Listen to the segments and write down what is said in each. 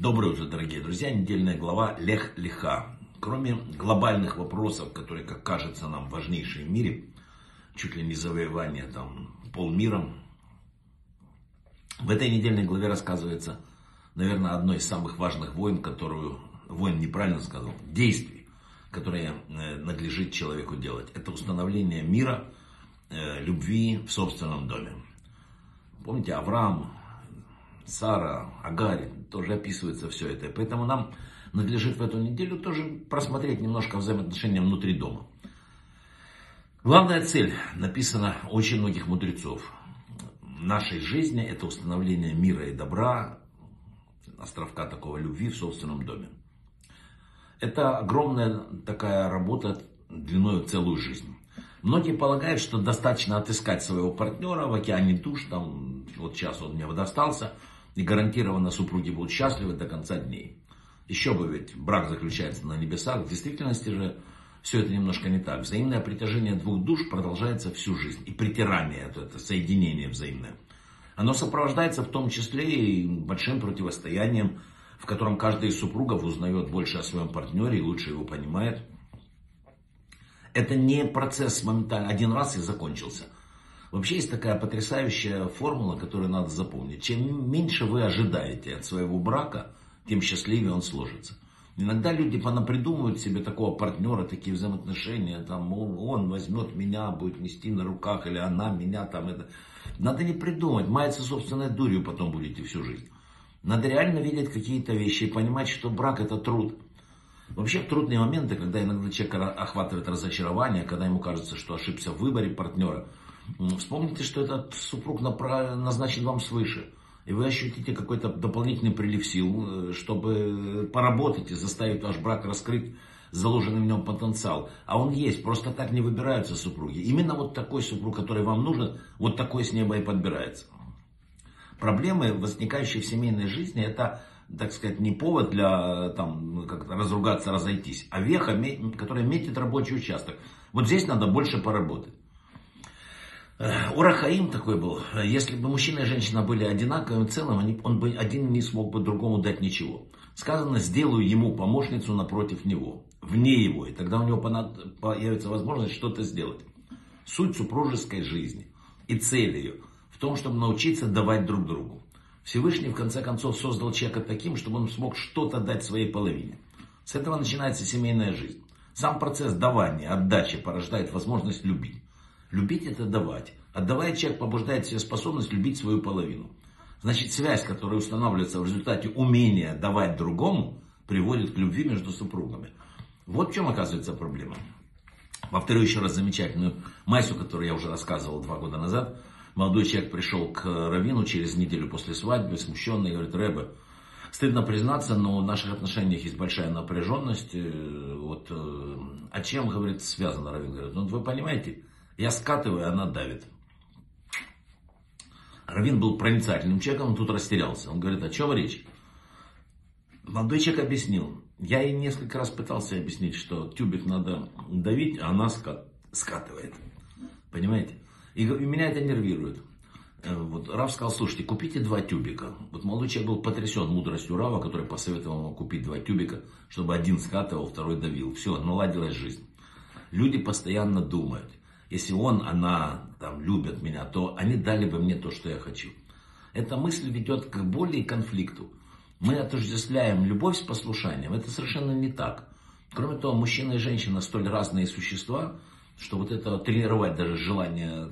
Доброе утро, дорогие друзья. Недельная глава Лех Лиха. Кроме глобальных вопросов, которые, как кажется нам, важнейшие в мире, чуть ли не завоевание там полмира, в этой недельной главе рассказывается, наверное, одно из самых важных войн, которую, войн неправильно сказал, действий, которые э, надлежит человеку делать. Это установление мира, э, любви в собственном доме. Помните, Авраам, Сара, Агарь, тоже описывается все это. Поэтому нам надлежит в эту неделю тоже просмотреть немножко взаимоотношения внутри дома. Главная цель написана очень многих мудрецов нашей жизни это установление мира и добра, островка такого любви в собственном доме. Это огромная такая работа длиной целую жизнь. Многие полагают, что достаточно отыскать своего партнера в океане душ, там вот сейчас он мне достался, и гарантированно супруги будут счастливы до конца дней. Еще бы ведь брак заключается на небесах. В действительности же все это немножко не так. Взаимное притяжение двух душ продолжается всю жизнь. И притирание, это, это соединение взаимное. Оно сопровождается в том числе и большим противостоянием, в котором каждый из супругов узнает больше о своем партнере и лучше его понимает. Это не процесс моментально, один раз и закончился. Вообще есть такая потрясающая формула, которую надо запомнить. Чем меньше вы ожидаете от своего брака, тем счастливее он сложится. Иногда люди понапридумывают себе такого партнера, такие взаимоотношения, там, он возьмет меня, будет нести на руках, или она меня там, это. Надо не придумать, маяться собственной дурью потом будете всю жизнь. Надо реально видеть какие-то вещи и понимать, что брак это труд. Вообще трудные моменты, когда иногда человека охватывает разочарование, когда ему кажется, что ошибся в выборе партнера, Вспомните, что этот супруг назначен вам свыше. И вы ощутите какой-то дополнительный прилив сил, э, чтобы поработать и заставить ваш брак раскрыть заложенный в нем потенциал. А он есть, просто так не выбираются супруги. Именно вот такой супруг, который вам нужен, вот такой с неба и подбирается. Проблемы, возникающие в семейной жизни, это, так сказать, не повод для там, как разругаться, разойтись, а веха, которая метит рабочий участок. Вот здесь надо больше поработать. Урахаим такой был. Если бы мужчина и женщина были одинаковыми в целом, он бы один не смог бы другому дать ничего. Сказано, сделаю ему помощницу напротив него, вне его, и тогда у него появится возможность что-то сделать. Суть супружеской жизни и цель ее в том, чтобы научиться давать друг другу. Всевышний в конце концов создал человека таким, чтобы он смог что-то дать своей половине. С этого начинается семейная жизнь. Сам процесс давания, отдачи порождает возможность любить. Любить это давать. Отдавая человек побуждает себе способность любить свою половину. Значит, связь, которая устанавливается в результате умения давать другому, приводит к любви между супругами. Вот в чем оказывается проблема. Повторю еще раз замечательную Масю, которую я уже рассказывал два года назад. Молодой человек пришел к Равину через неделю после свадьбы, смущенный, говорит, Рэбе, стыдно признаться, но в наших отношениях есть большая напряженность. Э, вот, а чем, говорит, связано, Равин говорит, ну вы понимаете, я скатываю, она давит. Равин был проницательным человеком, он тут растерялся. Он говорит, о чем речь? Молодой человек объяснил. Я ей несколько раз пытался объяснить, что тюбик надо давить, а она скат, скатывает. Понимаете? И, и меня это нервирует. Э, вот Рав сказал, слушайте, купите два тюбика. Вот молодой человек был потрясен мудростью Рава, который посоветовал ему купить два тюбика, чтобы один скатывал, второй давил. Все, наладилась жизнь. Люди постоянно думают, если он, она там любят меня, то они дали бы мне то, что я хочу. Эта мысль ведет к боли и конфликту. Мы отождествляем любовь с послушанием. Это совершенно не так. Кроме того, мужчина и женщина столь разные существа, что вот это тренировать даже желание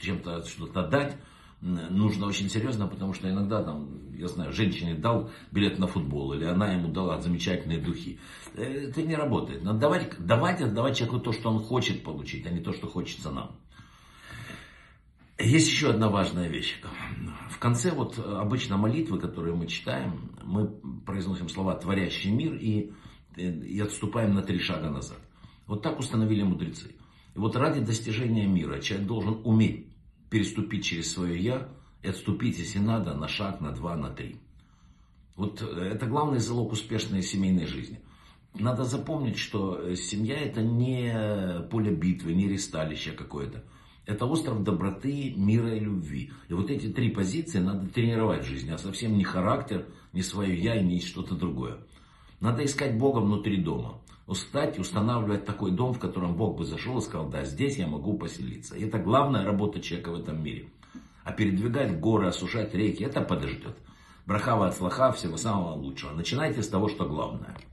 чем-то что-то дать, нужно очень серьезно, потому что иногда, там, я знаю, женщине дал билет на футбол, или она ему дала замечательные духи. Э, это не работает. Надо давать, давать, отдавать человеку то, что он хочет получить, а не то, что хочется нам. Есть еще одна важная вещь. В конце вот обычно молитвы, которые мы читаем, мы произносим слова «творящий мир» и, и отступаем на три шага назад. Вот так установили мудрецы. И вот ради достижения мира человек должен уметь переступить через свое «я» и отступить, если надо, на шаг, на два, на три. Вот это главный залог успешной семейной жизни. Надо запомнить, что семья это не поле битвы, не ресталище какое-то. Это остров доброты, мира и любви. И вот эти три позиции надо тренировать в жизни, а совсем не характер, не свое я и не что-то другое. Надо искать Бога внутри дома. Устать, устанавливать такой дом, в котором Бог бы зашел и сказал, да, здесь я могу поселиться. И это главная работа человека в этом мире. А передвигать горы, осушать реки, это подождет. Брахава от слаха, всего самого лучшего. Начинайте с того, что главное.